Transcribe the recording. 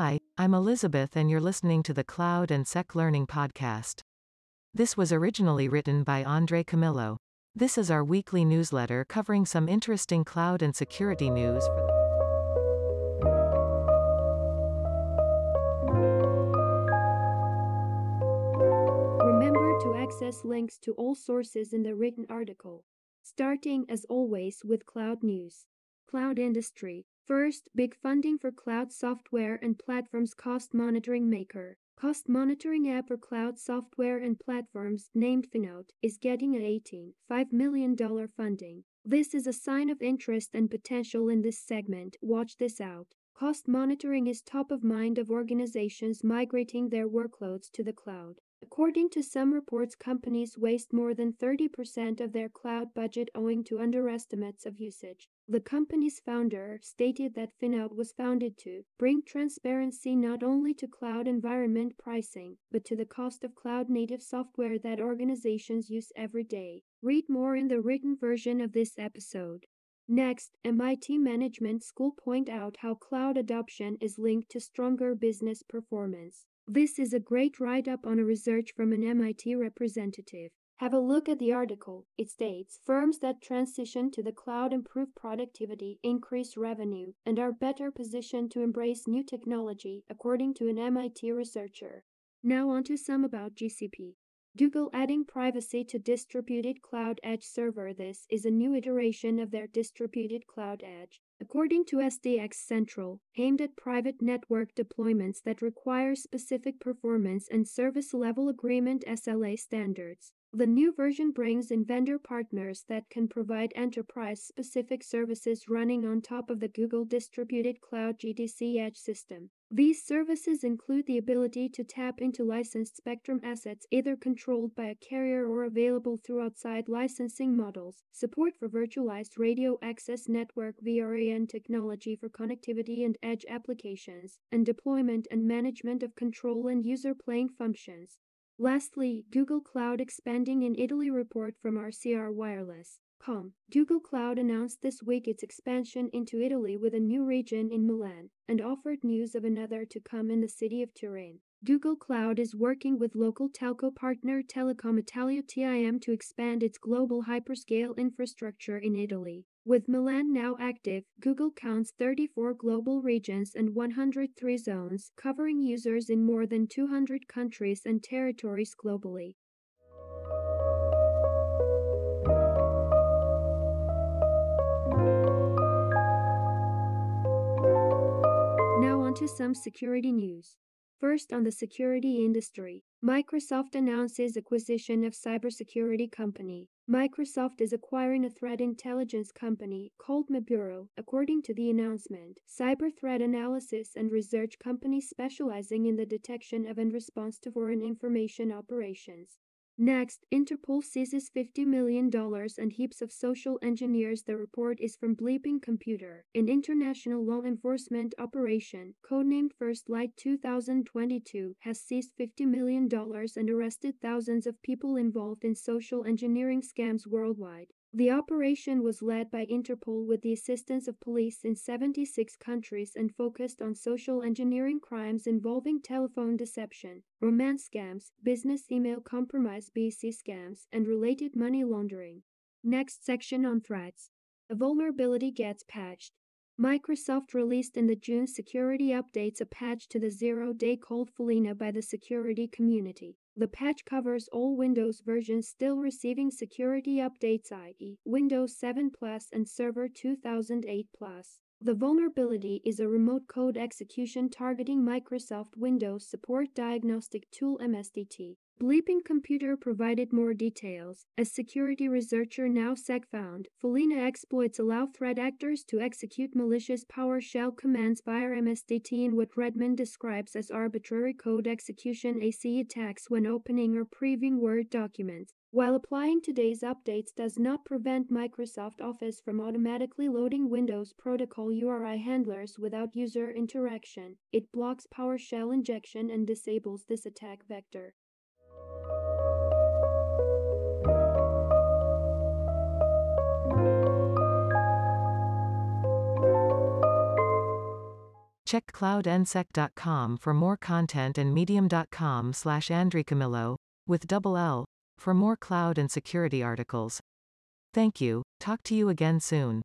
Hi, I'm Elizabeth and you're listening to the Cloud and Sec Learning Podcast. This was originally written by Andre Camillo. This is our weekly newsletter covering some interesting cloud and security news for the Remember to access links to all sources in the written article. Starting as always with cloud news. Cloud industry. First, big funding for cloud software and platforms cost monitoring maker. Cost monitoring app for cloud software and platforms named Finout is getting a $18.5 million funding. This is a sign of interest and potential in this segment. Watch this out. Cost monitoring is top of mind of organizations migrating their workloads to the cloud. According to some reports, companies waste more than 30% of their cloud budget owing to underestimates of usage. The company's founder stated that Finout was founded to bring transparency not only to cloud environment pricing, but to the cost of cloud native software that organizations use every day. Read more in the written version of this episode. Next, MIT Management School point out how cloud adoption is linked to stronger business performance. This is a great write-up on a research from an MIT representative. Have a look at the article. It states firms that transition to the cloud improve productivity, increase revenue, and are better positioned to embrace new technology, according to an MIT researcher. Now on to some about GCP. Google adding privacy to distributed cloud edge server. This is a new iteration of their distributed cloud edge. According to SDX Central, aimed at private network deployments that require specific performance and service level agreement SLA standards. The new version brings in vendor partners that can provide enterprise specific services running on top of the Google Distributed Cloud GDC Edge system. These services include the ability to tap into licensed spectrum assets either controlled by a carrier or available through outside licensing models, support for virtualized radio access network VRAN technology for connectivity and edge applications, and deployment and management of control and user plane functions. Lastly, Google Cloud expanding in Italy report from RCR Wireless. Com. Google Cloud announced this week its expansion into Italy with a new region in Milan and offered news of another to come in the city of Turin. Google Cloud is working with local telco partner Telecom Italia TIM to expand its global hyperscale infrastructure in Italy. With Milan now active, Google counts 34 global regions and 103 zones, covering users in more than 200 countries and territories globally. Now on to some security news. First on the security industry, Microsoft announces acquisition of cybersecurity company. Microsoft is acquiring a threat intelligence company called Miburo. according to the announcement. Cyber threat analysis and research company specializing in the detection of and response to foreign information operations. Next, Interpol seizes $50 million and heaps of social engineers. The report is from Bleeping Computer, an international law enforcement operation, codenamed First Light 2022, has seized $50 million and arrested thousands of people involved in social engineering scams worldwide. The operation was led by Interpol with the assistance of police in 76 countries and focused on social engineering crimes involving telephone deception, romance scams, business email compromise BC scams, and related money laundering. Next section on threats. A vulnerability gets patched. Microsoft released in the June security updates a patch to the zero day called Follina by the security community. The patch covers all Windows versions still receiving security updates i.e. Windows 7 Plus and Server 2008 Plus. The vulnerability is a remote code execution targeting Microsoft Windows Support Diagnostic Tool MSDT. Bleeping Computer provided more details. As security researcher nao_sec found, Follina exploits allow threat actors to execute malicious PowerShell commands via MSDT in what Redmond describes as arbitrary code execution AC attacks when opening or previewing Word documents. While applying today's updates does not prevent Microsoft Office from automatically loading Windows Protocol URI handlers without user interaction, it blocks PowerShell injection and disables this attack vector. Check cloudnsec.com for more content and medium.com slash andrecamillo, with double L, for more cloud and security articles. Thank you, talk to you again soon.